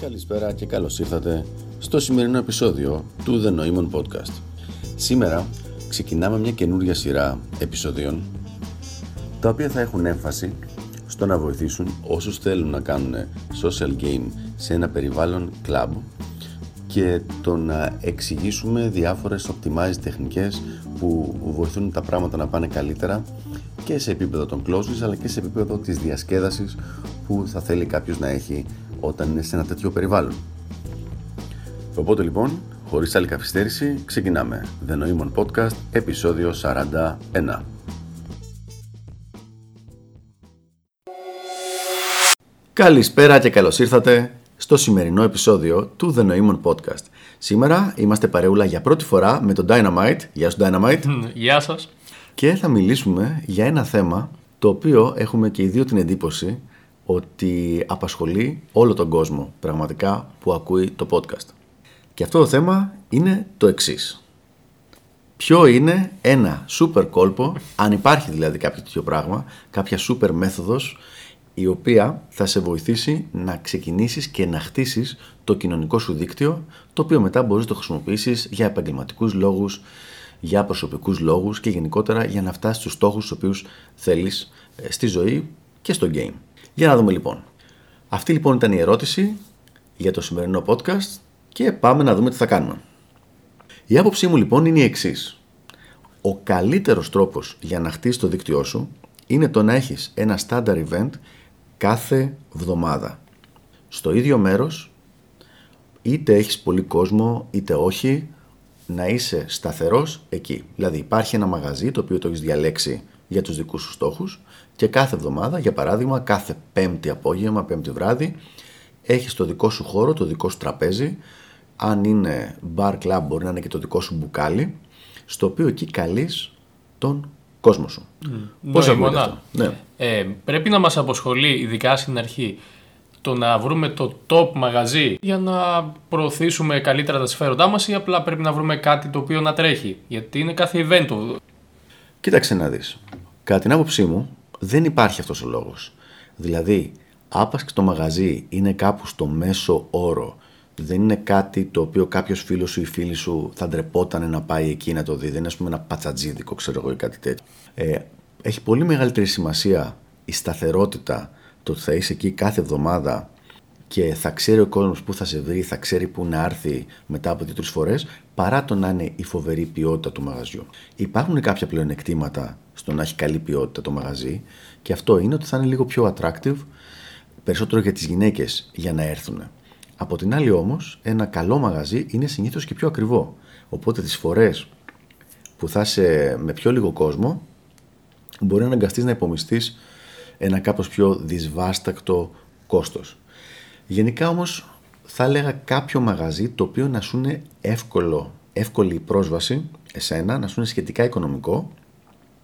Καλησπέρα και καλώς ήρθατε στο σημερινό επεισόδιο του The Noemon Podcast. Σήμερα ξεκινάμε μια καινούργια σειρά επεισοδίων τα οποία θα έχουν έμφαση στο να βοηθήσουν όσους θέλουν να κάνουν social game σε ένα περιβάλλον club και το να εξηγήσουμε διάφορες optimized τεχνικές που βοηθούν τα πράγματα να πάνε καλύτερα και σε επίπεδο των closes αλλά και σε επίπεδο της διασκέδασης που θα θέλει κάποιος να έχει όταν είναι σε ένα τέτοιο περιβάλλον. Οπότε λοιπόν, χωρίς άλλη καθυστέρηση, ξεκινάμε. The Noemon Podcast, επεισόδιο 41. Καλησπέρα και καλώς ήρθατε στο σημερινό επεισόδιο του The Noemon Podcast. Σήμερα είμαστε παρεούλα για πρώτη φορά με τον Dynamite. Γεια σου Dynamite. Γεια σας. Και θα μιλήσουμε για ένα θέμα το οποίο έχουμε και οι δύο την εντύπωση ότι απασχολεί όλο τον κόσμο πραγματικά που ακούει το podcast. Και αυτό το θέμα είναι το εξής. Ποιο είναι ένα super κόλπο, αν υπάρχει δηλαδή κάποιο τέτοιο πράγμα, κάποια super μέθοδος η οποία θα σε βοηθήσει να ξεκινήσεις και να χτίσεις το κοινωνικό σου δίκτυο, το οποίο μετά μπορείς να το χρησιμοποιήσεις για επαγγελματικούς λόγους, για προσωπικούς λόγους και γενικότερα για να φτάσεις στους στόχους τους οποίους θέλεις ε, στη ζωή και στο game. Για να δούμε λοιπόν. Αυτή λοιπόν ήταν η ερώτηση για το σημερινό podcast και πάμε να δούμε τι θα κάνουμε. Η άποψή μου λοιπόν είναι η εξής. Ο καλύτερος τρόπος για να χτίσεις το δίκτυό σου είναι το να έχεις ένα standard event κάθε βδομάδα. Στο ίδιο μέρος, είτε έχεις πολύ κόσμο είτε όχι, να είσαι σταθερός εκεί. Δηλαδή υπάρχει ένα μαγαζί το οποίο το έχεις διαλέξει για τους δικούς σου στόχους και κάθε εβδομάδα, για παράδειγμα, κάθε πέμπτη απόγευμα, πέμπτη βράδυ, έχεις το δικό σου χώρο, το δικό σου τραπέζι, αν είναι bar club μπορεί να είναι και το δικό σου μπουκάλι, στο οποίο εκεί καλείς τον κόσμο σου. Mm. Πώς ακούγεται αυτό; Ναι. Ε, πρέπει να μας αποσχολεί, ειδικά στην αρχή, το να βρούμε το top μαγαζί για να προωθήσουμε καλύτερα τα συμφέροντά μας ή απλά πρέπει να βρούμε κάτι το οποίο να τρέχει. Γιατί είναι κάθε event. Κοίταξε να δεις. Κατά την άποψή μου, δεν υπάρχει αυτός ο λόγος. Δηλαδή, άπαξ και το μαγαζί είναι κάπου στο μέσο όρο, δεν είναι κάτι το οποίο κάποιος φίλος σου ή φίλη σου θα ντρεπόταν να πάει εκεί να το δει, δεν είναι ας πούμε ένα πατσατζίδικο ξέρω εγώ ή κάτι τέτοιο. Ε, έχει πολύ μεγαλύτερη σημασία η σταθερότητα, το ότι θα είσαι εκεί κάθε εβδομάδα και θα ξέρει ο κόσμος που θα σε βρει, θα ξέρει που να έρθει μετά από δύο-τρεις φορές, παρά το να είναι η φοβερή ποιότητα του μαγαζιού. Υπάρχουν κάποια πλεονεκτήματα στο να έχει καλή ποιότητα το μαγαζί και αυτό είναι ότι θα είναι λίγο πιο attractive, περισσότερο για τις γυναίκες για να έρθουν. Από την άλλη όμως, ένα καλό μαγαζί είναι συνήθως και πιο ακριβό. Οπότε τις φορές που θα είσαι με πιο λίγο κόσμο, μπορεί να αναγκαστείς να υπομειστείς ένα κάπως πιο δυσβάστακτο κόστος. Γενικά όμως θα έλεγα κάποιο μαγαζί το οποίο να σου είναι εύκολο, εύκολη πρόσβαση εσένα, να σου είναι σχετικά οικονομικό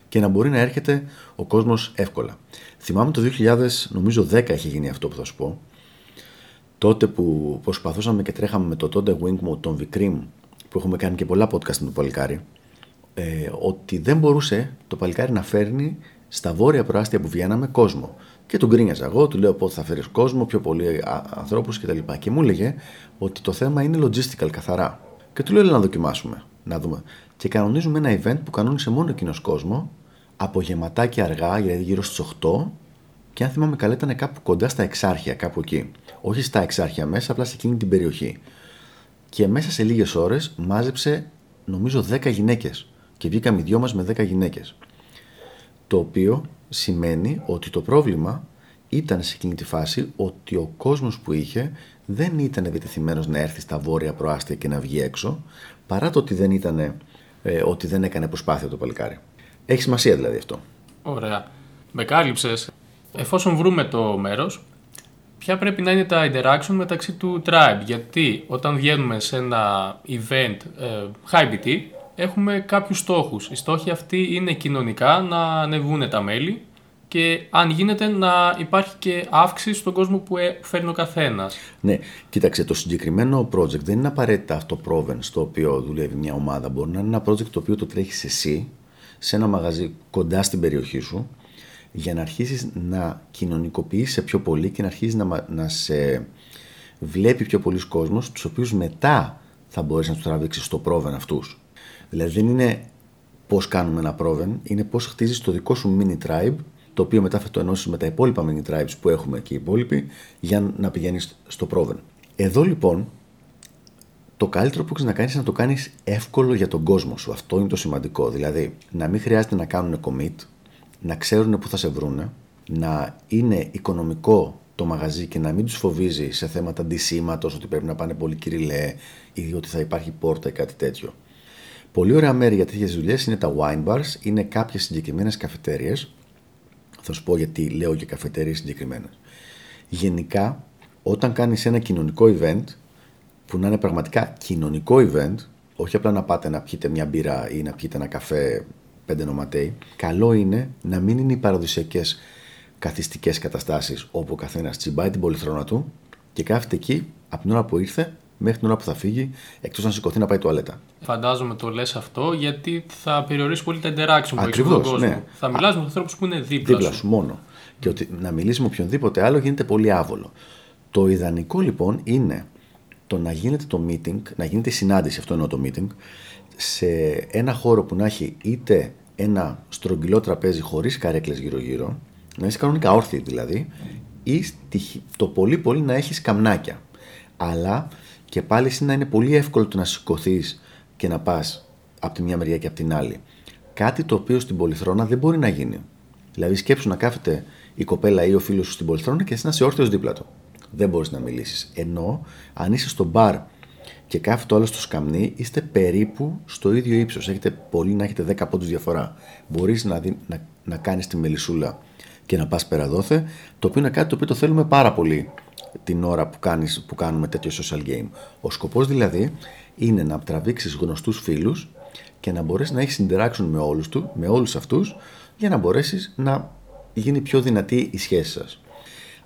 και να μπορεί να έρχεται ο κόσμος εύκολα. Θυμάμαι το 2000, νομίζω 10 έχει γίνει αυτό που θα σου πω, τότε που προσπαθούσαμε και τρέχαμε με το τότε Wingmode, τον Vikrim, που έχουμε κάνει και πολλά podcast με το παλικάρι, ε, ότι δεν μπορούσε το παλικάρι να φέρνει στα βόρεια προάστια που βγαίναμε κόσμο. Και του γκρίνιαζα εγώ, του λέω πότε θα φέρεις κόσμο, πιο πολλοί ανθρώπους κτλ. Και, και μου έλεγε ότι το θέμα είναι logistical καθαρά. Και του λέω να δοκιμάσουμε, να δούμε. Και κανονίζουμε ένα event που κανόνισε μόνο εκείνος κόσμο, απογευματάκι αργά, δηλαδή γύρω στις 8, και αν θυμάμαι καλά ήταν κάπου κοντά στα εξάρχεια, κάπου εκεί. Όχι στα εξάρχεια μέσα, απλά σε εκείνη την περιοχή. Και μέσα σε λίγες ώρες μάζεψε νομίζω 10 γυναίκες. Και βγήκαμε οι δυο μας με 10 γυναίκες. Το οποίο σημαίνει ότι το πρόβλημα ήταν σε εκείνη τη φάση ότι ο κόσμος που είχε δεν ήταν επιτεθειμένος να έρθει στα βόρεια προάστια και να βγει έξω, παρά το ότι δεν, ήταν, ε, ότι δεν έκανε προσπάθεια το παλικάρι. Έχει σημασία δηλαδή αυτό. Ωραία. Με κάλυψες. Εφόσον βρούμε το μέρος, ποια πρέπει να είναι τα interaction μεταξύ του tribe; Γιατί όταν βγαίνουμε σε ένα event ε, high BT, έχουμε κάποιους στόχους. Οι στόχοι αυτοί είναι κοινωνικά να ανεβούν τα μέλη και αν γίνεται να υπάρχει και αύξηση στον κόσμο που ε, φέρνει ο καθένας. Ναι, κοίταξε, το συγκεκριμένο project δεν είναι απαραίτητα αυτό proven στο οποίο δουλεύει μια ομάδα. Μπορεί να είναι ένα project το οποίο το τρέχεις εσύ, σε ένα μαγαζί κοντά στην περιοχή σου, για να αρχίσεις να κοινωνικοποιήσει πιο πολύ και να αρχίσεις να, να σε βλέπει πιο πολλοί κόσμος, τους οποίους μετά θα μπορέσεις να τους τραβήξεις στο πρόβεν αυτούς. Δηλαδή δεν είναι πώς κάνουμε ένα πρόβεν, είναι πώς χτίζεις το δικό σου mini tribe, το οποίο μετά θα το ενώσεις με τα υπόλοιπα mini tribes που έχουμε και οι υπόλοιποι, για να πηγαίνεις στο πρόβεν. Εδώ λοιπόν το καλύτερο που έχεις να κάνεις είναι να το κάνεις εύκολο για τον κόσμο σου. Αυτό είναι το σημαντικό. Δηλαδή, να μην χρειάζεται να κάνουν commit, να ξέρουν πού θα σε βρούνε, να είναι οικονομικό το μαγαζί και να μην τους φοβίζει σε θέματα αντισήματο ότι πρέπει να πάνε πολύ κυριλέ ή ότι θα υπάρχει πόρτα ή κάτι τέτοιο. Πολύ ωραία μέρη για τέτοιες δουλειές είναι τα wine bars, είναι κάποιες συγκεκριμένες καφετέρειε. Θα σου πω γιατί λέω και καφετέρειε συγκεκριμένε. Γενικά, όταν κάνεις ένα κοινωνικό event, που να είναι πραγματικά κοινωνικό event, όχι απλά να πάτε να πιείτε μια μπύρα ή να πιείτε ένα καφέ πέντε νοματέοι, καλό είναι να μην είναι οι παραδοσιακές καθιστικές καταστάσεις όπου ο καθένας τσιμπάει την πολυθρόνα του και κάθεται εκεί από την ώρα που ήρθε μέχρι την ώρα που θα φύγει, εκτός να σηκωθεί να πάει τουαλέτα. Φαντάζομαι το λες αυτό γιατί θα περιορίσει πολύ τα interaction που έχεις με τον κόσμο. Ναι. Θα μιλάς με ανθρώπους που είναι δίπλα, δίπλα σου. μόνο. Και ότι να μιλήσει με οποιονδήποτε άλλο γίνεται πολύ άβολο. Το ιδανικό λοιπόν είναι το να γίνεται το meeting, να γίνεται η συνάντηση, αυτό εννοώ το meeting, σε ένα χώρο που να έχει είτε ένα στρογγυλό τραπέζι χωρίς καρέκλες γύρω-γύρω, να είσαι κανονικά όρθιοι δηλαδή, ή το πολύ πολύ να έχεις καμνάκια. Αλλά και πάλι να είναι πολύ εύκολο το να σηκωθείς και να πας από τη μια μεριά και από την άλλη. Κάτι το οποίο στην πολυθρόνα δεν μπορεί να γίνει. Δηλαδή σκέψου να κάθεται η κοπέλα ή ο φίλος σου στην πολυθρόνα και εσύ να είσαι όρθιος δίπλα του δεν μπορείς να μιλήσεις. Ενώ αν είσαι στο μπαρ και κάθεται όλο στο σκαμνί, είστε περίπου στο ίδιο ύψος. Έχετε πολύ να έχετε 10 πόντους διαφορά. Μπορείς να, να, να κάνεις τη μελισούλα και να πας πέρα δόθε, το οποίο είναι κάτι το οποίο το θέλουμε πάρα πολύ την ώρα που, κάνεις, που κάνουμε τέτοιο social game. Ο σκοπός δηλαδή είναι να τραβήξεις γνωστούς φίλους και να μπορέσεις να έχεις interaction με όλους, του, με όλους αυτούς για να μπορέσεις να γίνει πιο δυνατή η σχέση σας.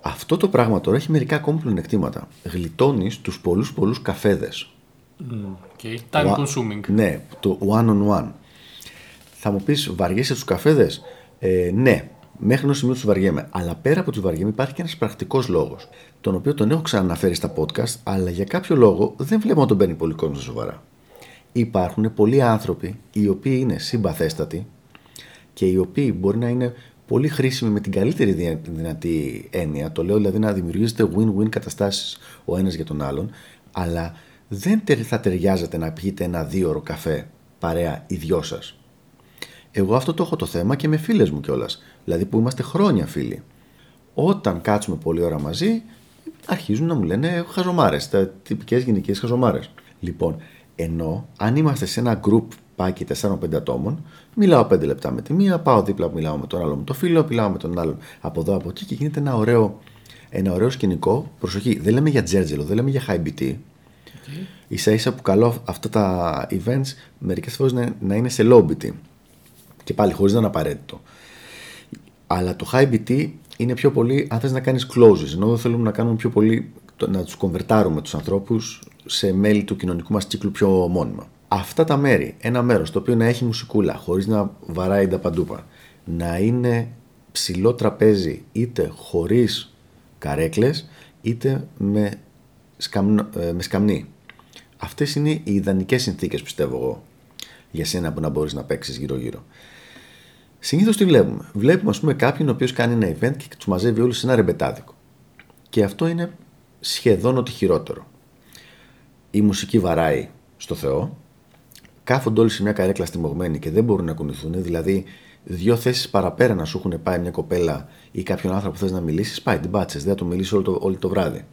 Αυτό το πράγμα τώρα έχει μερικά ακόμη πλεονεκτήματα. Γλιτώνεις τους πολλούς πολλούς καφέδες. Okay. Time consuming. Ναι, το one on one. Θα μου πεις, βαριέσαι τους καφέδες; Ε, ναι, μέχρι ενός σημείο του βαριέμαι. Αλλά πέρα από του βαριέμαι υπάρχει και ένας πρακτικός λόγος. Τον οποίο τον έχω ξαναναφέρει στα podcast, αλλά για κάποιο λόγο δεν βλέπω να τον παίρνει πολύ κόσμο σοβαρά. Υπάρχουν πολλοί άνθρωποι οι οποίοι είναι συμπαθέστατοι και οι οποίοι μπορεί να είναι πολύ χρήσιμη με την καλύτερη δυνατή έννοια. Το λέω δηλαδή να δημιουργήσετε win-win καταστάσεις ο ένας για τον άλλον, αλλά δεν θα ταιριάζεται να πιείτε ένα δύο ώρο καφέ παρέα οι δυο σας. Εγώ αυτό το έχω το θέμα και με φίλες μου κιόλας. Δηλαδή που είμαστε χρόνια φίλοι. Όταν κάτσουμε πολλή ώρα μαζί, αρχίζουν να μου λένε χαζομάρες, τα τυπικές γυναικείες χαζομάρες. Λοιπόν, ενώ αν είμαστε σε ένα group πάκι 4-5 ατόμων, μιλάω 5 λεπτά με τη μία, πάω δίπλα, μιλάω με τον άλλο με το φίλο, μιλάω με τον άλλον από εδώ από εκεί και γίνεται ένα ωραίο, ένα ωραίο σκηνικό. Προσοχή, δεν λέμε για τζέρτζελο, δεν λέμε για high BT. Okay. σα ίσα που καλό αυτά τα events μερικές φορές να, να, είναι σε low BT. Και πάλι χωρίς να είναι απαραίτητο. Αλλά το high BT είναι πιο πολύ αν θες να κάνεις closes, ενώ δεν θέλουμε να κάνουμε πιο πολύ να τους κονβερτάρουμε τους ανθρώπους σε μέλη του κοινωνικού μας κύκλου πιο μόνιμα αυτά τα μέρη, ένα μέρος το οποίο να έχει μουσικούλα χωρίς να βαράει τα παντούπα, να είναι ψηλό τραπέζι είτε χωρίς καρέκλες είτε με, σκαμ, ε, με σκαμνί. Αυτές είναι οι ιδανικές συνθήκες πιστεύω εγώ για σένα που να μπορείς να παίξεις γύρω γύρω. Συνήθως τι βλέπουμε. Βλέπουμε, ας πούμε, κάποιον ο οποίος κάνει ένα event και τους μαζεύει όλους σε ένα ρεμπετάδικο. Και αυτό είναι σχεδόν ότι χειρότερο. Η μουσική βαράει στο Θεό, κάθονται όλοι σε μια καρέκλα στιμωγμένη και δεν μπορούν να κουνηθούν, δηλαδή δύο θέσεις παραπέρα να σου έχουν πάει μια κοπέλα ή κάποιον άνθρωπο που θες να μιλήσεις, πάει την πάτσε, δεν θα το μιλήσει όλο το, όλο το βράδυ.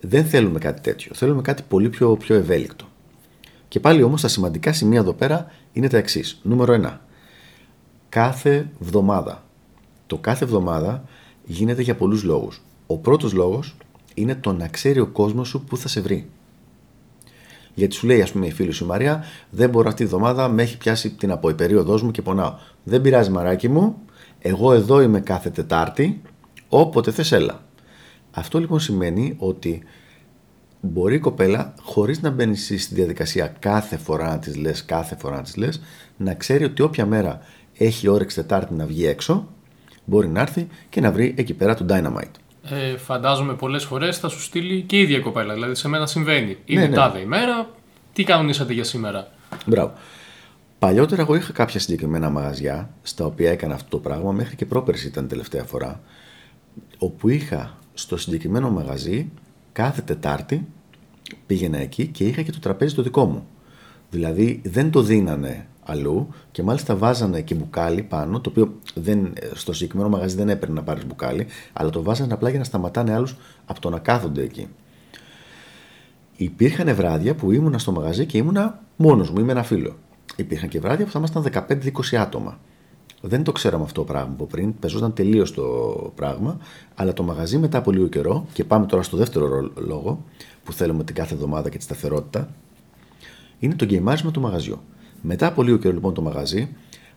Δεν θέλουμε κάτι τέτοιο. Θέλουμε κάτι πολύ πιο, πιο ευέλικτο. Και πάλι όμως τα σημαντικά σημεία εδώ πέρα είναι τα εξής. Νούμερο 1. Κάθε βδομάδα. Το κάθε εβδομάδα γίνεται για πολλούς λόγους. Ο πρώτος λόγος είναι το να ξέρει ο κόσμος σου πού θα σε βρει. Γιατί σου λέει, ας πούμε, η φίλη σου Μαρία, δεν μπορώ αυτή τη βδομάδα, με έχει πιάσει την αποϊπερίοδό μου και πονάω. Δεν πειράζει, μαράκι μου, εγώ εδώ είμαι κάθε Τετάρτη, όποτε θες έλα. Αυτό λοιπόν σημαίνει ότι μπορεί η κοπέλα, χωρίς να μπαίνει στη διαδικασία κάθε φορά να της λες, κάθε φορά να της λες, να ξέρει ότι όποια μέρα έχει όρεξη Τετάρτη να βγει έξω, μπορεί να έρθει και να βρει εκεί πέρα το Dynamite. ε, φαντάζομαι πολλές φορές θα σου στείλει και η ίδια η κοπέλα. Δηλαδή σε μένα συμβαίνει. Είναι Ναι, ναι. τάδε ημέρα, τι κανονίσατε για σήμερα; Μπράβο. Παλιότερα εγώ είχα κάποια συγκεκριμένα μαγαζιά στα οποία έκανα αυτό το πράγμα, μέχρι και πρόπερση ήταν η τελευταία φορά, όπου είχα στο συγκεκριμένο μαγαζί κάθε Τετάρτη πήγαινα εκεί και είχα και το τραπέζι το δικό μου. Δηλαδή δεν το δίνανε αλλού και μάλιστα βάζανε και μπουκάλι πάνω, το οποίο δεν, στο συγκεκριμένο μαγαζί δεν έπαιρνε να πάρεις μπουκάλι, αλλά το βάζανε απλά για να σταματάνε άλλους από το να κάθονται εκεί. Υπήρχαν βράδια που ήμουνα στο μαγαζί και ήμουνα μόνος μου ή με ένα φίλο. Υπήρχαν και βράδια που θα ήμασταν 15-20 άτομα. Δεν το ξέραμε αυτό το πράγμα από πριν, πεζόταν τελείως το πράγμα, αλλά το μαγαζί μετά από λίγο καιρό, και πάμε τώρα στο δεύτερο ρο- λόγο που θέλουμε την κάθε εβδομάδα και τη σταθερότητα, είναι το γκέιμάρισμα του μαγαζιού. Μετά από λίγο καιρό λοιπόν το μαγαζί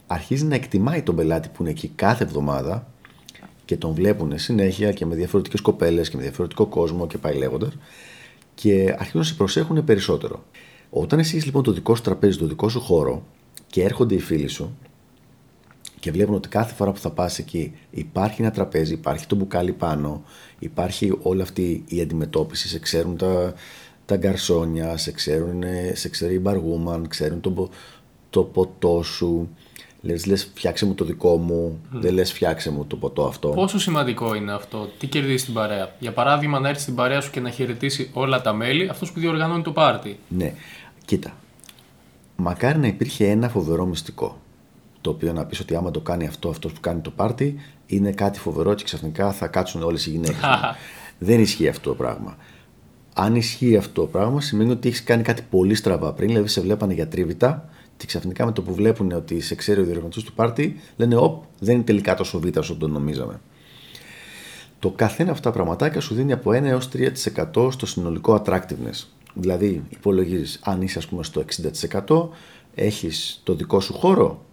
αρχίζει να εκτιμάει τον πελάτη που είναι εκεί κάθε εβδομάδα και τον βλέπουν συνέχεια και με διαφορετικές κοπέλες και με διαφορετικό κόσμο και πάει λέγοντας και αρχίζουν να σε προσέχουν περισσότερο. Όταν εσύ έχεις λοιπόν το δικό σου τραπέζι, το δικό σου χώρο και έρχονται οι φίλοι σου και βλέπουν ότι κάθε φορά που θα πας εκεί υπάρχει ένα τραπέζι, υπάρχει το μπουκάλι πάνω, υπάρχει όλη αυτή η αντιμετώπιση, σε ξέρουν τα, τα γκαρσόνια, σε, ξέρουν, σε ξέρει η μπαργούμαν, ξέρουν το, πο- το ποτό σου, λες, λες φτιάξε μου το δικό μου, δεν λες φτιάξε μου το ποτό αυτό. Πόσο σημαντικό είναι αυτό, τι κερδίζεις στην παρέα. Για παράδειγμα, να έρθεις στην παρέα σου και να χαιρετήσει όλα τα μέλη, αυτό που διοργανώνει το πάρτι. Ναι, κοίτα. Μακάρι να υπήρχε ένα φοβερό μυστικό. Το οποίο να πεις ότι άμα το κάνει αυτό, αυτός που κάνει το πάρτι, είναι κάτι φοβερό και ξαφνικά θα κάτσουν όλες οι γυναίκες. Δεν ισχύει αυτό το πράγμα. Αν ισχύει αυτό το πράγμα, σημαίνει ότι έχεις κάνει κάτι πολύ στραβά πριν, δηλαδή σε βλέπανε για τρίβητα και ξαφνικά με το που βλέπουν ότι σε ξέρει ο διοργανωτής του πάρτι, λένε Οπ, δεν είναι τελικά τόσο β' όσο το νομίζαμε. Το καθένα αυτά τα πραγματάκια σου δίνει από 1 έως 3% στο συνολικό attractiveness. Δηλαδή, υπολογίζεις, αν είσαι ας πούμε στο 60%, έχεις το δικό σου χώρο,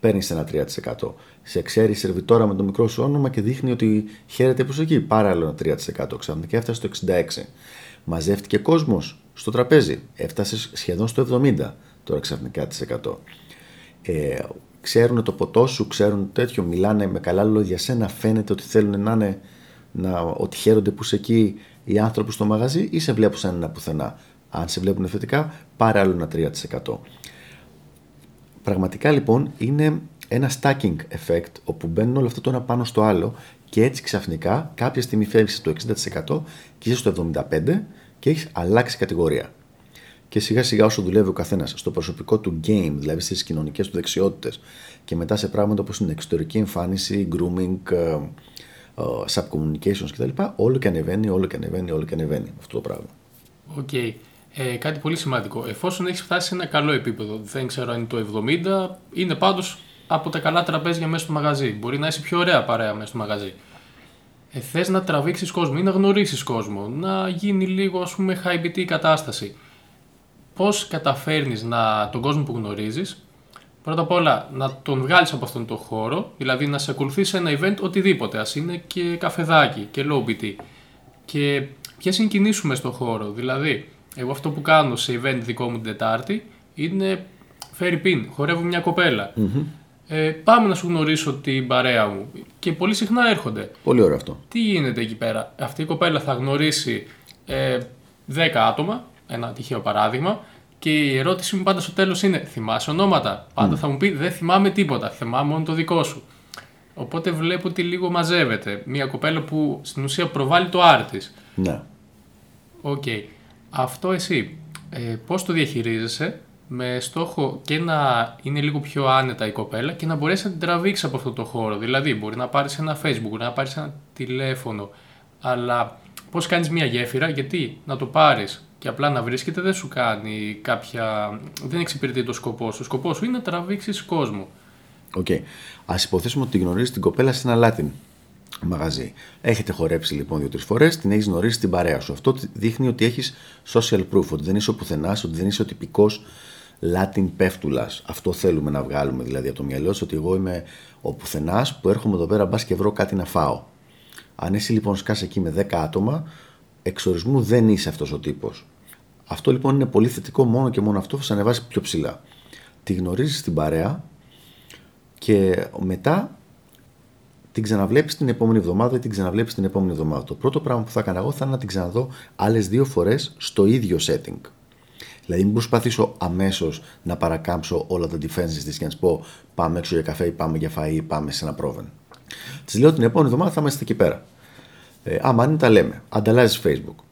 παίρνεις ένα 3%. Σε ξέρει η σερβιτόρα με το μικρό σου όνομα και δείχνει ότι χαίρεται προς εκεί, πάρα άλλο ένα 3%. Ξαφνικά έφτασε στο 66%. Μαζεύτηκε κόσμος στο τραπέζι, έφτασες σχεδόν στο 70% τώρα ξαφνικά της 100. Ε, ξέρουν το ποτό σου, ξέρουν τέτοιο, μιλάνε με καλά λόγια για σένα, φαίνεται ότι θέλουν να είναι, να, ότι χαίρονται που είσαι εκεί οι άνθρωποι στο μαγαζί ή σε βλέπουν σαν ένα πουθενά. Αν σε βλέπουν θετικά, πάρε άλλο ένα 3%. Πραγματικά λοιπόν είναι ένα stacking effect όπου μπαίνουν όλα αυτά το ένα πάνω στο άλλο και έτσι ξαφνικά κάποια στιγμή φεύγεις στο 60% και είσαι στο 75% και έχεις αλλάξει κατηγορία. Και σιγά σιγά όσο δουλεύει ο καθένας στο προσωπικό του game, δηλαδή στις κοινωνικές του δεξιότητες και μετά σε πράγματα όπως είναι εξωτερική εμφάνιση, grooming, ε, ε, subcommunications κτλ. Όλο και ανεβαίνει, όλο και ανεβαίνει, όλο και ανεβαίνει αυτό το πράγμα. Οκ. Ε, κάτι πολύ σημαντικό. Εφόσον έχεις φτάσει σε ένα καλό επίπεδο, δεν ξέρω αν είναι το 70, είναι πάντως από τα καλά τραπέζια μέσα στο μαγαζί. Μπορεί να είσαι πιο ωραία παρέα μέσα στο μαγαζί. Ε, Θες να τραβήξεις κόσμο ή να γνωρίσεις κόσμο, να γίνει λίγο ας πούμε high VT η κατάσταση. Πώς καταφέρνεις να τον κόσμο που γνωρίζεις, πρώτα απ' όλα να τον βγάλεις από αυτόν τον χώρο, δηλαδή να σε ακολουθεί σε ένα event οτιδήποτε, ας είναι και καφεδάκι και low BT. Και ποιες είναι οι κινήσει μες στον χώρο. Δηλαδή, εγώ αυτό που κάνω σε event δικό μου την Τετάρτη είναι φέρει πιν, χορεύω μια κοπελα Ε, πάμε να σου γνωρίσω την παρέα μου. Και πολύ συχνά έρχονται. Πολύ ωραίο αυτό. Τι γίνεται εκεί πέρα; Αυτή η κοπέλα θα γνωρίσει ε, 10 άτομα, ένα τυχαίο παράδειγμα, και η ερώτηση μου πάντα στο τέλος είναι θυμάσαι ονόματα; Πάντα θα μου πει δεν θυμάμαι τίποτα, θυμάμαι μόνο το δικό σου. Οπότε βλέπω ότι λίγο μαζεύεται. Μια κοπέλα που στην ουσία προβάλλει το IR της. Ναι. Οκ. Αυτό εσύ ε, πώς το διαχειρίζεσαι με στόχο και να είναι λίγο πιο άνετα η κοπέλα και να μπορέσει να την τραβήξει από αυτό το χώρο. Δηλαδή, μπορεί να πάρεις ένα facebook, μπορεί να πάρεις ένα τηλέφωνο, αλλά πώς κάνεις μια γέφυρα, γιατί να το πάρεις και απλά να βρίσκεται δεν σου κάνει κάποια... δεν εξυπηρετεί το σκοπό σου. Ο σκοπός σου είναι να τραβήξεις κόσμο. Οκ. Ας υποθέσουμε ότι γνωρίζεις την κοπέλα σε ένα Latin μαγαζί. Έχετε χορέψει λοιπόν δύο-τρεις φορές, την έχεις γνωρίσει στην παρέα σου. Αυτό δείχνει ότι έχεις social proof, ότι δεν είσαι ο πουθενάς, ότι δεν είσαι ο τυπικός Latin πέφτουλας. Αυτό θέλουμε να βγάλουμε δηλαδή από το μυαλό σου, ότι εγώ είμαι ο πουθενάς που έρχομαι εδώ πέρα μπας και βρω κάτι να φάω. Αν εσύ λοιπόν σκάσει εκεί με 10 άτομα, εξορισμού δεν είσαι αυτός ο τύπος. Αυτό λοιπόν είναι πολύ θετικό μόνο και μόνο αυτό θα σε ανεβάσει πιο ψηλά. Τη γνωρίζεις στην παρέα και μετά την ξαναβλέπεις την επόμενη εβδομάδα ή την ξαναβλέπεις την επόμενη εβδομάδα. Το πρώτο πράγμα που θα έκανα εγώ θα είναι να την ξαναδώ άλλες δύο φορές στο ίδιο setting. Δηλαδή, μην προσπαθήσω αμέσως να παρακάμψω όλα τα defenses της και να της πω Πάμε έξω για καφέ ή πάμε για φαΐ ή πάμε σε ένα πρόβεν. Της λέω την επόμενη εβδομάδα θα είμαστε εκεί πέρα. Ε, άμα είναι, τα λέμε. Ανταλλάζεις Facebook.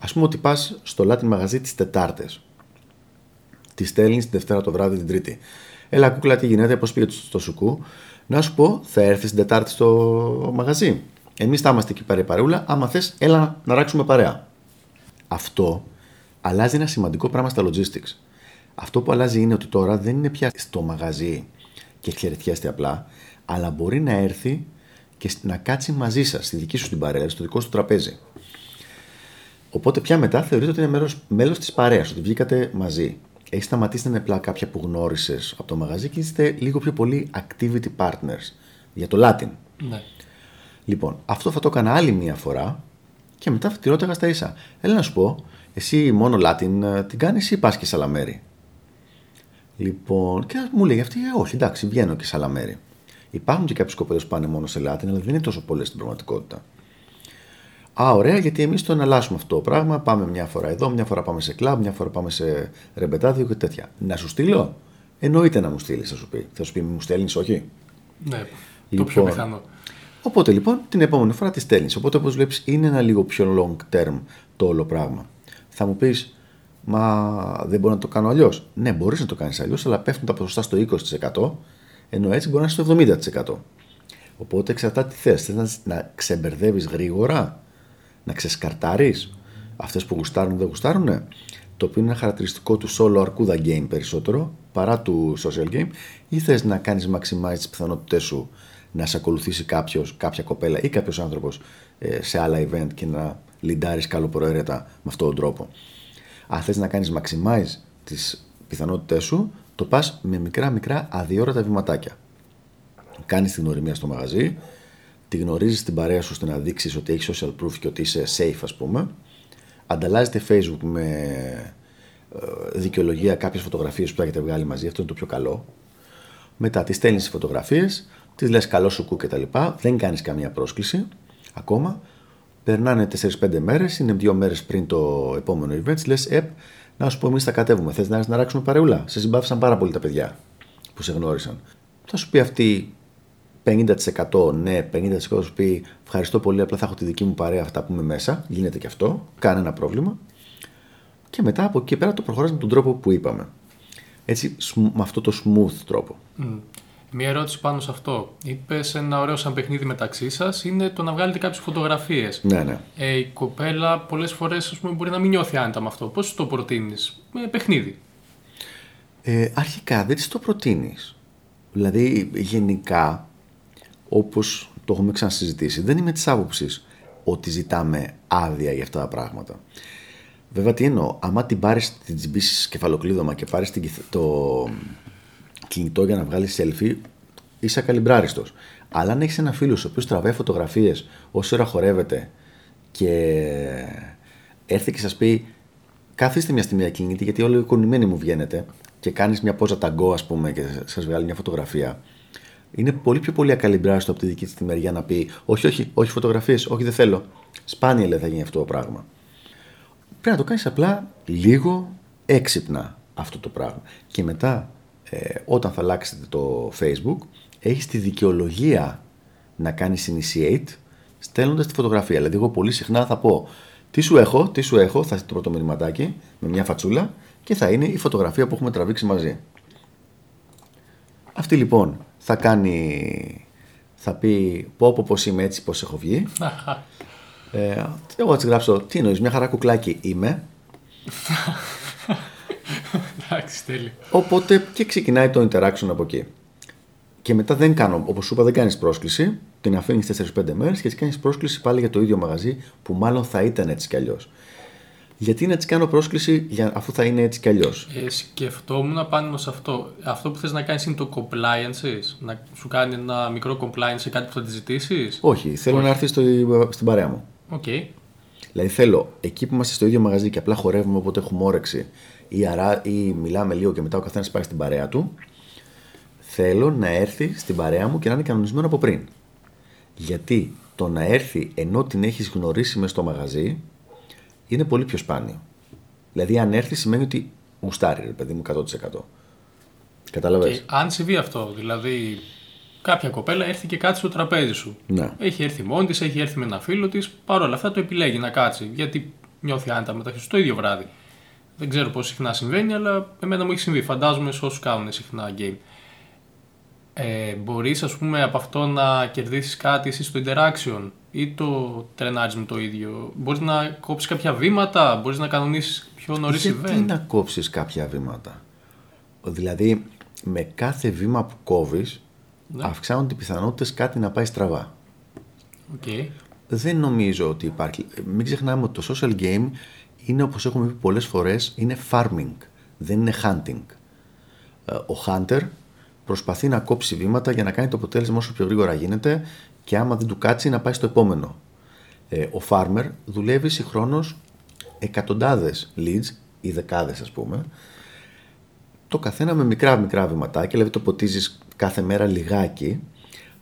Α πούμε ότι πας στο Latin μαγαζί τις Τετάρτες. Τη στέλνεις τη Δευτέρα το βράδυ την Τρίτη. Έλα, κούκλα, τι γίνεται, πώς πήγε στο σουκού; Να σου πω, θα έρθεις την Τετάρτη στο μαγαζί. Εμείς θα είμαστε εκεί πέρα παρούλα. Άμα θες, έλα να ράξουμε παρέα. Αυτό αλλάζει ένα σημαντικό πράγμα στα logistics. Αυτό που αλλάζει είναι ότι τώρα δεν είναι πια στο μαγαζί και χαιρετιέστε απλά, αλλά μπορεί να έρθει και να κάτσει μαζί σας, στη δική σου την παρέα, στο δικό σου τραπέζι. Οπότε πια μετά θεωρείτε ότι είναι μέλος της παρέας, ότι βγήκατε μαζί. Έχει σταματήσει να είναι απλά κάποια που γνώρισες από το μαγαζί και είστε λίγο πιο πολύ activity partners για το Latin. Ναι. Λοιπόν, αυτό θα το έκανα άλλη μία φορά και μετά θα τη ρώταγα στα ίσα. Έλα να σου πω, εσύ μόνο Latin ε, την κάνεις ή πας και σε άλλα μέρη. Λοιπόν, και μου λέει αυτή, ε, όχι, εντάξει, βγαίνω και σε άλλα μέρη. Υπάρχουν και κάποιε κοπέλε που πάνε μόνο σε Latin, αλλά δεν είναι τόσο πολλές στην πραγματικότητα. Α, ωραία, γιατί εμείς το εναλλάσσουμε αυτό το πράγμα. Πάμε μια φορά εδώ, μια φορά πάμε σε κλαμπ, μια φορά πάμε σε ρεμπετάδιο και τέτοια. Να σου στείλω. Εννοείται να μου στείλεις, θα σου πει. Θα σου πει, μου στέλνεις, όχι; Ναι, λοιπόν, το πιο πιθανό. Οπότε λοιπόν την επόμενη φορά τη στέλνεις. Οπότε όπως βλέπεις είναι ένα λίγο πιο long term το όλο πράγμα. Θα μου πεις, Μα δεν μπορώ να το κάνω αλλιώς. Ναι, μπορείς να το κάνεις αλλιώς, αλλά πέφτουν τα ποσοστά στο 20%, ενώ έτσι μπορεί να είναι στο 70%. Οπότε εξαρτάται τι θες. Θες να, να ξεμπερδεύεις γρήγορα, να ξεσκαρτάρεις αυτές που γουστάρουν δεν γουστάρουν. Το οποίο είναι ένα χαρακτηριστικό του solo αρκούδα game περισσότερο παρά του social game, ή θες να κάνεις maximize τις πιθανότητές σου να σε ακολουθήσει κάποιος, κάποια κοπέλα ή κάποιος άνθρωπος ε, σε άλλα event και να λιντάρεις καλοπροαίρετα με αυτόν τον τρόπο. Αν θες να κάνεις maximize τις πιθανότητές σου, το πας με μικρά μικρά αδιόρατα βηματάκια. Κάνεις την γνωριμία στο μαγαζί, τη γνωρίζεις την παρέα σου ώστε να δείξεις ότι έχεις social proof και ότι είσαι safe, ας πούμε. Ανταλλάζετε Facebook με ε, δικαιολογία κάποιες φωτογραφίες που θα έχετε βγάλει μαζί, αυτό είναι το πιο καλό. Μετά τις στέλνεις τις φωτογραφίες, τις λες καλό σου κου κτλ. Δεν κάνεις καμία πρόσκληση ακόμα. Περνάνε 4-5 μέρες, είναι δύο μέρες πριν το επόμενο event. Λες, Επ, να σου πω, εμείς θα κατέβουμε. Θες να, να ράξουμε παρεούλα; Σε συμπάθησαν πάρα πολύ τα παιδιά που σε γνώρισαν. Θα σου πει αυτή 50% ναι, 50% θα σου πει ευχαριστώ πολύ, απλά θα έχω τη δική μου παρέα αυτά που είμαι μέσα. Γίνεται και αυτό, κανένα πρόβλημα. Και μετά από εκεί πέρα το προχωράς με τον τρόπο που είπαμε. Έτσι, με αυτό το smooth τρόπο. Μία ερώτηση πάνω σε αυτό. Είπες ένα ωραίο σαν παιχνίδι μεταξύ σας είναι το να βγάλετε κάποιες φωτογραφίες. Ναι, ναι. Ε, η κοπέλα πολλές φορές μπορεί να μην νιώθει άνετα με αυτό. Πώς το προτείνεις, με παιχνίδι. Ε, αρχικά δεν της το προτείνεις. Δηλαδή, γενικά, όπως το έχουμε ξανασυζητήσει, δεν είμαι της άποψης ότι ζητάμε άδεια για αυτά τα πράγματα. Βέβαια, τι εννοώ, άμα την πάρεις, την τσιμπήσεις κεφαλοκλείδωμα και πάρεις το, κινητό για να βγάλεις selfie, είσαι ακαλυμπράριστος. Αλλά αν έχεις ένα φίλο ο οποίος τραβάει φωτογραφίες όση ώρα χορεύεται και έρθει και σας πει καθίστε μια στιγμή ακίνητη γιατί όλοι οι οικονομημένοι μου βγαίνετε και κάνεις μια πόζα ταγκό, ας πούμε, και σας βγάλει μια φωτογραφία. Είναι πολύ πιο πολύ ακαλυμπράριστο από τη δική της μεριά να πει: Όχι, όχι, όχι φωτογραφίες, όχι, δεν θέλω. Σπάνια λέει θα γίνει αυτό το πράγμα. Πρέπει να το κάνεις απλά λίγο έξυπνα αυτό το πράγμα. Και μετά ε, όταν θα αλλάξετε το Facebook, έχεις τη δικαιολογία να κάνεις initiate στέλνοντας τη φωτογραφία. Δηλαδή, εγώ πολύ συχνά θα πω τι σου έχω, τι σου έχω, θα το πρώτο μηνυματάκι με μια φατσούλα και θα είναι η φωτογραφία που έχουμε τραβήξει μαζί. Αυτή λοιπόν θα κάνει, θα πει πω πω πως είμαι έτσι, πως έχω βγει. ε, εγώ θα τη γράψω, τι εννοείς, μια χαρά κουκλάκι είμαι. Εντάξει, τέλειο. Οπότε και ξεκινάει το interaction από εκεί. Και μετά δεν κάνω, όπως σου είπα, δεν κάνεις πρόσκληση, την αφήνεις 4-5 μέρες και τη κάνεις πρόσκληση πάλι για το ίδιο μαγαζί που μάλλον θα ήταν έτσι κι αλλιώς. Γιατί να της κάνω πρόσκληση για, αφού θα είναι έτσι κι αλλιώς; Ε, σκεφτόμουν πάνω σε αυτό. Αυτό που θες να κάνεις είναι το compliance, να σου κάνει ένα μικρό compliance σε κάτι που θα τη ζητήσεις; Όχι, θέλω Όχι. να έρθει στο, στην παρέα μου. Okay. Δηλαδή θέλω εκεί που είμαστε στο ίδιο μαγαζί και απλά χορεύουμε όποτε έχουμε όρεξη ή, αρά, ή μιλάμε λίγο και μετά ο καθένας πάει στην παρέα του, θέλω να έρθει στην παρέα μου και να είναι κανονισμένο από πριν. Γιατί το να έρθει ενώ την έχεις γνωρίσει μες στο μαγαζί είναι πολύ πιο σπάνιο. Δηλαδή αν έρθει σημαίνει ότι γουστάρει ρε παιδί μου 100%. Κατάλαβες; Και αν συμβεί αυτό, δηλαδή κάποια κοπέλα έρθει και κάτσει στο τραπέζι σου. Ναι. Έχει έρθει μόνη της, έχει έρθει με ένα φίλο της. Παρ' όλα αυτά το επιλέγει να κάτσει. Γιατί νιώθει άνετα μεταξύ του το ίδιο βράδυ. Δεν ξέρω πώς συχνά συμβαίνει, αλλά εμένα μου έχει συμβεί. Φαντάζομαι σε όσους κάνουν συχνά game. Ε, Μπορείς, ας πούμε, από αυτό να κερδίσεις κάτι εσύ στο interaction; Ή το τρενάρει με το ίδιο; Μπορείς να κόψεις κάποια βήματα, μπορείς να κανονίσεις πιο νωρίς Γιατί event; να κόψεις κάποια βήματα; Δηλαδή με κάθε βήμα που κόβεις Ναι. αυξάνονται οι πιθανότητες κάτι να πάει στραβά. Οκ. Δεν νομίζω ότι υπάρχει. Μην ξεχνάμε ότι το social game είναι όπως έχουμε πει πολλές φορές, είναι farming, δεν είναι hunting. Ε, Ο hunter προσπαθεί να κόψει βήματα για να κάνει το αποτέλεσμα όσο πιο γρήγορα γίνεται και άμα δεν του κάτσει να πάει στο επόμενο. Ε, Ο farmer δουλεύει συγχρόνως εκατοντάδες leads ή δεκάδες ας πούμε το καθένα με μικρά μικρά βηματάκια, δηλαδή το ποτίζεις κάθε μέρα λιγάκι,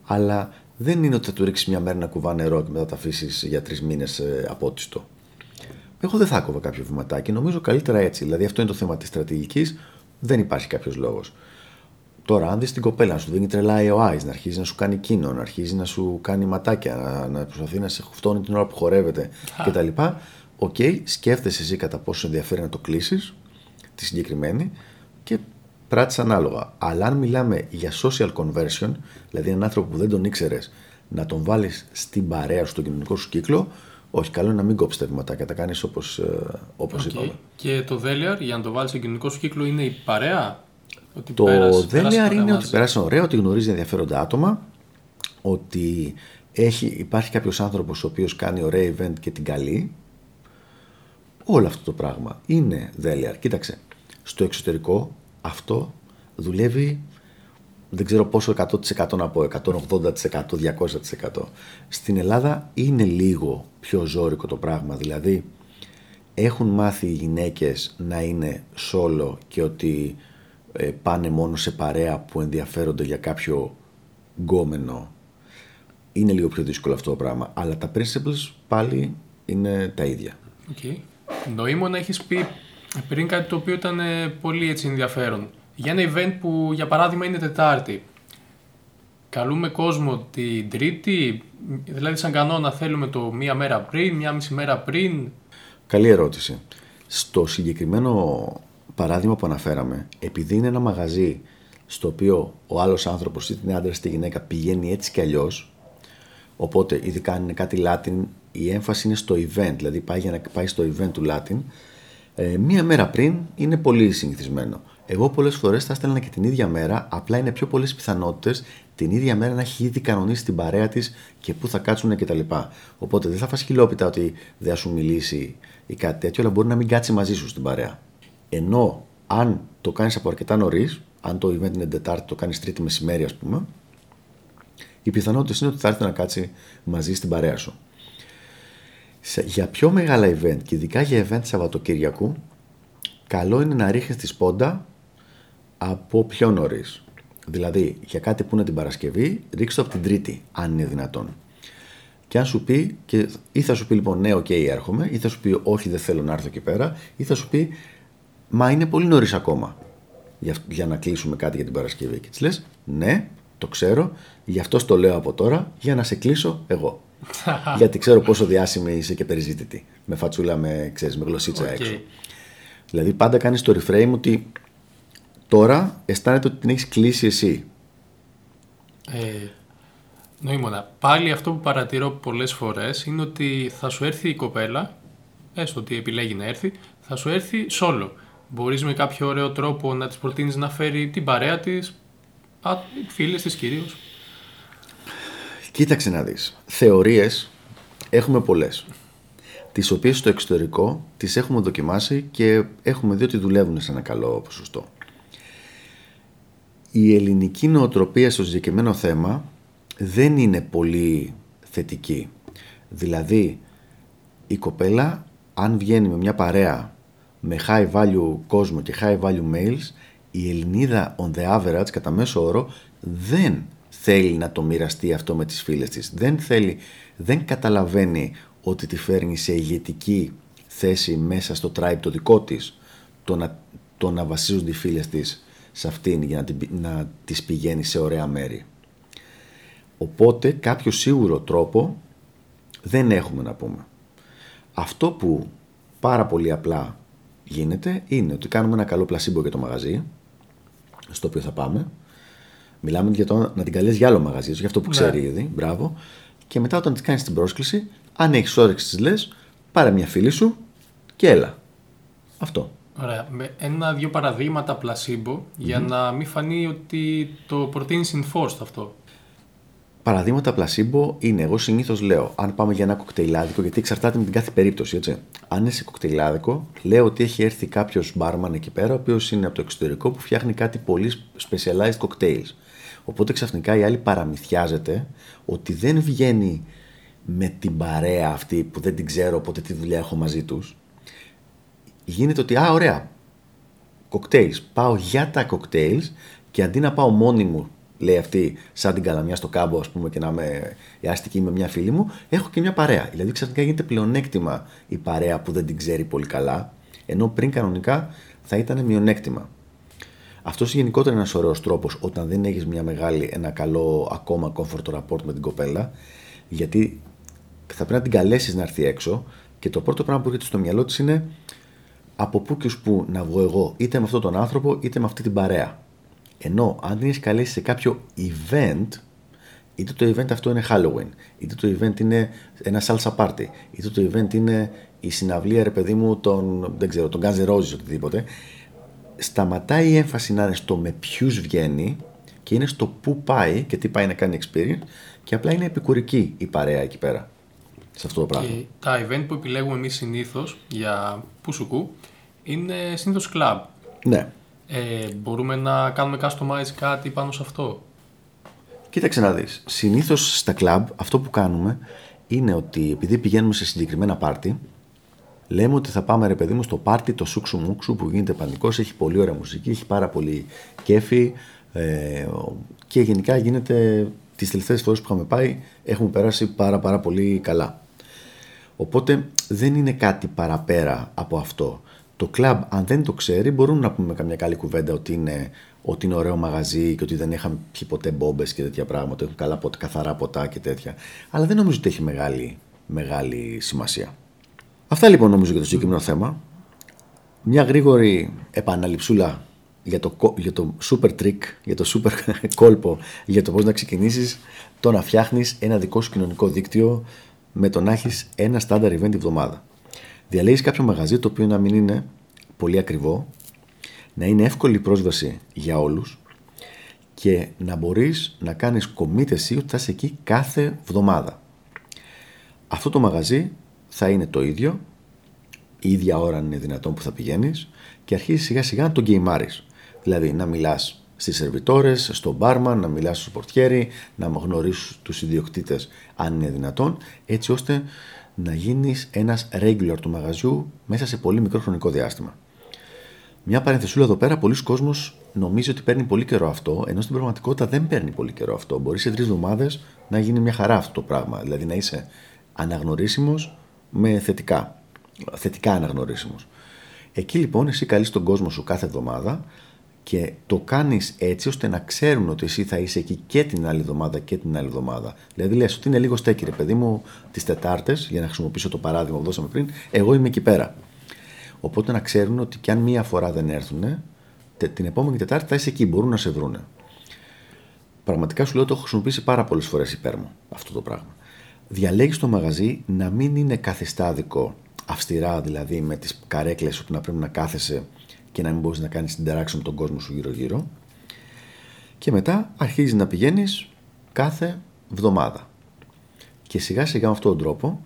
αλλά δεν είναι ότι θα του ρίξεις μια μέρα να κουβά νερό και μετά τα αφήσεις για τρεις μήνες απότιστο. Εγώ δεν θα κόβα κάποιο βηματάκι. Νομίζω καλύτερα έτσι. Δηλαδή αυτό είναι το θέμα της στρατηγικής. Δεν υπάρχει κάποιος λόγος. Τώρα, αν δεις την κοπέλα να σου δίνει τρελά AOIs, να αρχίζει να σου κάνει κίνο, να αρχίζει να σου κάνει ματάκια, να, να προσπαθεί να σε χουφτώνει την ώρα που χορεύεται κτλ. Οκ, σκέφτεσαι εσύ κατά πόσο σε ενδιαφέρει να το κλείσεις, τη συγκεκριμένη, και πράττεις ανάλογα. Αλλά αν μιλάμε για social conversion, δηλαδή έναν άνθρωπο που δεν τον ήξερες, να τον βάλεις στην παρέα σου, στον κοινωνικό σου κύκλο, όχι, καλό είναι να μην κόψεις τα βηματάκια, τα κάνεις όπως όπως Οκ. είπαμε. Και το deal, για να το βάλεις στον κοινωνικό σου κύκλο, είναι η παρέα; Ότι Το πέρασε- πέρασε Deliar ωραία είναι μαζί. ότι περάσει ωραία, ότι γνωρίζει ενδιαφέροντα άτομα, ότι έχει, υπάρχει κάποιος άνθρωπος ο οποίος κάνει ωραία event και την καλεί. Όλο αυτό το πράγμα είναι Deliar. Κοίταξε, στο εξωτερικό αυτό δουλεύει δεν ξέρω πόσο 100% να πω, 180%, 200%. Στην Ελλάδα είναι λίγο πιο ζώρικο το πράγμα, δηλαδή έχουν μάθει οι γυναίκες να είναι solo και ότι ε, πάνε μόνο σε παρέα που ενδιαφέρονται για κάποιο γκόμενο. Είναι λίγο πιο δύσκολο αυτό το πράγμα, αλλά τα principles πάλι είναι τα ίδια. Οκ. Νοήμων έχεις πει πριν κάτι το οποίο ήταν ε, πολύ έτσι ενδιαφέρον. Για ένα event που για παράδειγμα είναι Τετάρτη. Καλούμε κόσμο την Τρίτη, δηλαδή σαν κανόνα θέλουμε το μία μέρα πριν, μία μισή μέρα πριν. Καλή ερώτηση. Στο συγκεκριμένο παράδειγμα που αναφέραμε, επειδή είναι ένα μαγαζί στο οποίο ο άλλος άνθρωπος, είτε είναι άντρα είτε γυναίκα, πηγαίνει έτσι κι αλλιώς, οπότε ειδικά αν είναι κάτι Latin, η έμφαση είναι στο event, δηλαδή πάει για να πάει στο event του Latin, ε, μία μέρα πριν είναι πολύ συνηθισμένο. Εγώ πολλές φορές θα έστελνα και την ίδια μέρα, απλά είναι πιο πολλές πιθανότητες την ίδια μέρα να έχει ήδη κανονίσει την παρέα της και πού θα κάτσουν κτλ. Οπότε δεν θα φας χιλόπιτα ότι δεν θα σου μιλήσει ή κάτι τέτοιο, αλλά μπορεί να μην κάτσει μαζί σου στην παρέα. Ενώ αν το κάνεις από αρκετά νωρίς, αν το event είναι Τετάρτη, το κάνεις Τρίτη μεσημέρι ας πούμε, οι πιθανότητε είναι ότι θα έρθει να κάτσει μαζί στην παρέα σου. Σε- για πιο μεγάλα event και ειδικά για event Σαββατοκύριακου, καλό είναι να ρίχνεις τη σπόντα από πιο νωρίς. Δηλαδή, για κάτι που είναι την Παρασκευή, ρίξτε το από την Τρίτη, αν είναι δυνατόν. Και αν σου πει, και ή θα σου πει λοιπόν ναι, οκ, έρχομαι, ή θα σου πει όχι, δεν θέλω να έρθω εκεί πέρα, ή θα σου πει μα είναι πολύ νωρίς ακόμα για, για να κλείσουμε κάτι για την Παρασκευή. Και τη λες, ναι, το ξέρω, γι' αυτό το λέω από τώρα, για να σε κλείσω εγώ. Γιατί ξέρω πόσο διάσημη είσαι και περιζήτητη. Με φατσούλα, με, ξέρεις, με γλωσσίτσα Οκ. έξω. Δηλαδή πάντα κάνεις το reframe ότι τώρα αισθάνεται ότι την έχεις κλείσει εσύ. Ε, νοήμωνα. Πάλι αυτό που παρατηρώ πολλές φορές είναι ότι θα σου έρθει η κοπέλα, έστω ότι επιλέγει να έρθει, θα σου έρθει solo. Μπορείς με κάποιο ωραίο τρόπο να της προτείνεις να φέρει την παρέα της, α, φίλες της κυρίως. Κοίταξε να δεις. Θεωρίες έχουμε πολλές. Τις οποίες στο εξωτερικό τις έχουμε δοκιμάσει και έχουμε δει ότι δουλεύουν σε ένα καλό ποσοστό. Η ελληνική νοοτροπία στο συγκεκριμένο θέμα δεν είναι πολύ θετική. Δηλαδή, η κοπέλα αν βγαίνει με μια παρέα με high value κόσμο και high value males, η Ελληνίδα on the average κατά μέσο όρο δεν θέλει να το μοιραστεί αυτό με τις φίλες της. Δεν θέλει, δεν καταλαβαίνει ότι τη φέρνει σε ηγετική θέση μέσα στο tribe το δικό της το να, το να βασίζονται οι φίλες της σε αυτήν για να, την, να τις πηγαίνει σε ωραία μέρη. Οπότε κάποιο σίγουρο τρόπο δεν έχουμε να πούμε. Αυτό που πάρα πολύ απλά γίνεται είναι ότι κάνουμε ένα καλό πλασίμπο για το μαγαζί στο οποίο θα πάμε. Μιλάμε για το να την καλέσεις για άλλο μαγαζί, για αυτό που ναι. ξέρει ήδη. Μπράβο. Και μετά όταν τη κάνεις την πρόσκληση, αν έχεις όρεξη, της λες, πάρε μια φίλη σου και έλα. Αυτό. Ωραία. Με ένα-δύο παραδείγματα για να μην φανεί ότι το προτείνεις enforced αυτό. Παραδείγματα πλασίμπο είναι, εγώ συνήθως λέω, αν πάμε για ένα κοκτέιλάδικο, γιατί εξαρτάται με την κάθε περίπτωση, έτσι. Αν είναι σε κοκτέιλάδικο, λέω ότι έχει έρθει κάποιος μπάρμαν εκεί πέρα, ο οποίος είναι από το εξωτερικό που φτιάχνει κάτι πολύ specialized cocktails. Οπότε ξαφνικά η άλλη παραμυθιάζεται ότι δεν βγαίνει με την παρέα αυτή που δεν την ξέρω, οπότε τι δουλειά έχω μαζί τους. Γίνεται ότι, α, ωραία, cocktails. Πάω για τα cocktails και αντί να πάω μόνη μου λέει αυτή, σαν την καλαμιά στο κάμπο, ας πούμε, και να είμαι άστικη με μια φίλη μου, έχω και μια παρέα. Δηλαδή ξαφνικά γίνεται πλεονέκτημα η παρέα που δεν την ξέρει πολύ καλά, ενώ πριν κανονικά θα ήταν μειονέκτημα. Αυτός γενικότερα είναι ένας ωραίος τρόπος όταν δεν έχεις μια μεγάλη, ένα καλό ακόμα comfort rapport με την κοπέλα, γιατί θα πρέπει να την καλέσεις να έρθει έξω και το πρώτο πράγμα που έρχεται στο μυαλό της είναι από πού και πού να βγω εγώ, είτε με αυτόν τον άνθρωπο είτε με αυτή την παρέα. Ενώ αν την έχεις καλέσει σε κάποιο event, είτε το event αυτό είναι Halloween, είτε το event είναι ένα salsa party, είτε το event είναι η συναυλία ρε παιδί μου των, δεν ξέρω, των Guns N' Roses οτιδήποτε, σταματάει η έμφαση να είναι στο με ποιους βγαίνει και είναι στο πού πάει και τι πάει να κάνει experience και απλά είναι επικουρική η παρέα εκεί πέρα. Σε αυτό το πράγμα. Και τα event που επιλέγουμε εμείς συνήθως για πουσουκού είναι συνήθως club. Ναι. Ε, μπορούμε να κάνουμε customize κάτι πάνω σε αυτό; Κοίταξε να δεις. Συνήθως στα club αυτό που κάνουμε είναι ότι επειδή πηγαίνουμε σε συγκεκριμένα πάρτι, λέμε ότι θα πάμε ρε παιδί μου στο πάρτι το σούξου μουξου που γίνεται πανικός, έχει πολύ ωραία μουσική, έχει πάρα πολύ κέφι ε, και γενικά γίνεται τις τελευταίες φορές που είχαμε πάει έχουμε περάσει πάρα πάρα πολύ καλά. Οπότε δεν είναι κάτι παραπέρα από αυτό το κλαμπ, αν δεν το ξέρει, μπορούμε να πούμε καμιά καλή κουβέντα ότι είναι, ότι είναι ωραίο μαγαζί και ότι δεν είχαμε πιει ποτέ μπόμπες και τέτοια πράγματα. Έχουν καλά, καθαρά ποτά και τέτοια. Αλλά δεν νομίζω ότι έχει μεγάλη, μεγάλη σημασία. Αυτά λοιπόν νομίζω για το συγκεκριμένο θέμα. Μια γρήγορη επαναληψούλα για το, για το super trick, για το super κόλπο, για το πώς να ξεκινήσεις το να φτιάχνεις ένα δικό σου κοινωνικό δίκτυο με το να έχεις ένα standard event εβδομάδα. Διαλέγεις κάποιο μαγαζί το οποίο να μην είναι πολύ ακριβό, να είναι εύκολη πρόσβαση για όλους και να μπορείς να κάνεις commit εσύ ότι θα είσαι εκεί κάθε βδομάδα. Αυτό το μαγαζί θα είναι το ίδιο, η ίδια ώρα είναι δυνατόν που θα πηγαίνεις και αρχίζεις σιγά σιγά να τον γκέιμάρεις. Δηλαδή να μιλάς στις σερβιτόρες, στον μπάρμαν, να μιλάς στο πορτιέρι, να γνωρίσεις τους ιδιοκτήτες αν είναι δυνατόν, έτσι ώστε να γίνεις ένας regular του μαγαζιού μέσα σε πολύ μικρό χρονικό διάστημα. Μια παρενθεσούλα εδώ πέρα, πολλοί κόσμοι νομίζει ότι παίρνει πολύ καιρό αυτό, ενώ στην πραγματικότητα δεν παίρνει πολύ καιρό αυτό. Μπορείς σε τρεις εβδομάδες να γίνει μια χαρά αυτό το πράγμα. Δηλαδή να είσαι αναγνωρίσιμος με θετικά. Θετικά αναγνωρίσιμος. Εκεί λοιπόν εσύ καλείς τον κόσμο σου κάθε εβδομάδα και το κάνεις έτσι ώστε να ξέρουν ότι εσύ θα είσαι εκεί και την άλλη εβδομάδα και την άλλη εβδομάδα. Δηλαδή λες ότι είναι λίγο στέκει, ρε παιδί μου, τις Τετάρτες, για να χρησιμοποιήσω το παράδειγμα που δώσαμε πριν, εγώ είμαι εκεί πέρα. Οπότε να ξέρουν ότι κι αν μία φορά δεν έρθουν, την επόμενη Τετάρτη θα είσαι εκεί, μπορούν να σε βρούνε. Πραγματικά σου λέω ότι το έχω χρησιμοποιήσει πάρα πολλές φορές υπέρ μου αυτό το πράγμα. Διαλέγεις το μαγαζί να μην είναι καθιστάδικο, αυστηρά δηλαδή με τις καρέκλες ότι να πρέπει να κάθεσαι και να μην μπορείς να κάνεις interaction με τον κόσμο σου γύρω-γύρω. Και μετά αρχίζεις να πηγαίνεις κάθε βδομάδα. Και σιγά σιγά με αυτόν τον τρόπο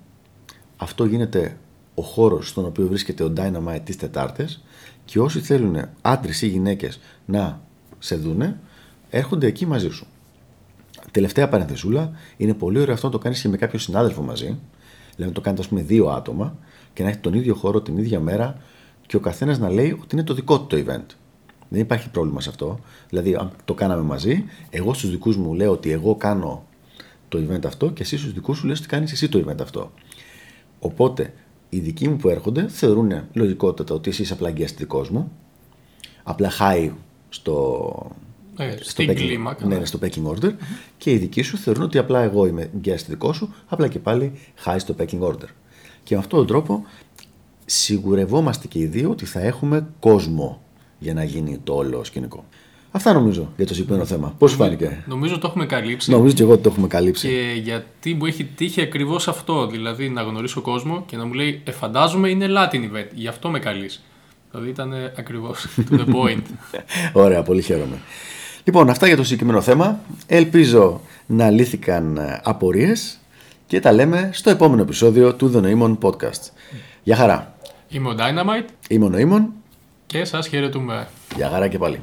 αυτό γίνεται ο χώρος στον οποίο βρίσκεται ο Dynamite τις Τετάρτες και όσοι θέλουν άντρες ή γυναίκες να σε δούνε, έρχονται εκεί μαζί σου. Τελευταία παρενθεσούλα, είναι πολύ ωραίο αυτό να το κάνεις και με κάποιο συνάδελφο μαζί. Δηλαδή να το κάνετε, ας πούμε, δύο άτομα και να έχετε τον ίδιο χώρο την ίδια μέρα και ο καθένας να λέει ότι είναι το δικό του το event. Δεν υπάρχει πρόβλημα σε αυτό. Δηλαδή, αν το κάναμε μαζί, εγώ στους δικούς μου λέω ότι εγώ κάνω το event αυτό και εσύ στους δικούς σου λες ότι κάνεις εσύ το event αυτό. Οπότε, οι δικοί μου που έρχονται θεωρούν λογικότατα ότι εσύ είσαι απλά guest μου, απλά high στο, Ε, στο στην packing- κλίμακα. ναι, ναι. ναι, στο packing order και οι δικοί σου θεωρούν ότι απλά εγώ είμαι guest δικό σου, απλά και πάλι high στο packing order. Και με αυτόν τον τρόπο σιγουρευόμαστε και οι δύο ότι θα έχουμε κόσμο για να γίνει το όλο σκηνικό. Αυτά νομίζω για το συγκεκριμένο θέμα. Πώς σου φάνηκε; Νομίζω το έχουμε καλύψει. Νομίζω και εγώ ότι το έχουμε καλύψει. Και γιατί μου έχει τύχει ακριβώς αυτό. Δηλαδή να γνωρίσω κόσμο και να μου λέει Ε, φαντάζομαι είναι Latin event. Γι' αυτό με καλείς. Δηλαδή ήταν ακριβώς to the point. Ωραία, πολύ χαίρομαι. Λοιπόν, αυτά για το συγκεκριμένο θέμα. Ελπίζω να λύθηκαν ε, απορίες και τα λέμε στο επόμενο επεισόδιο του The Noemon Podcast. Γεια χαρά. Είμαι ο Dynamite Είμαι ο Νοήμων. και σας χαιρετούμε. Γεια χαρά και πάλι.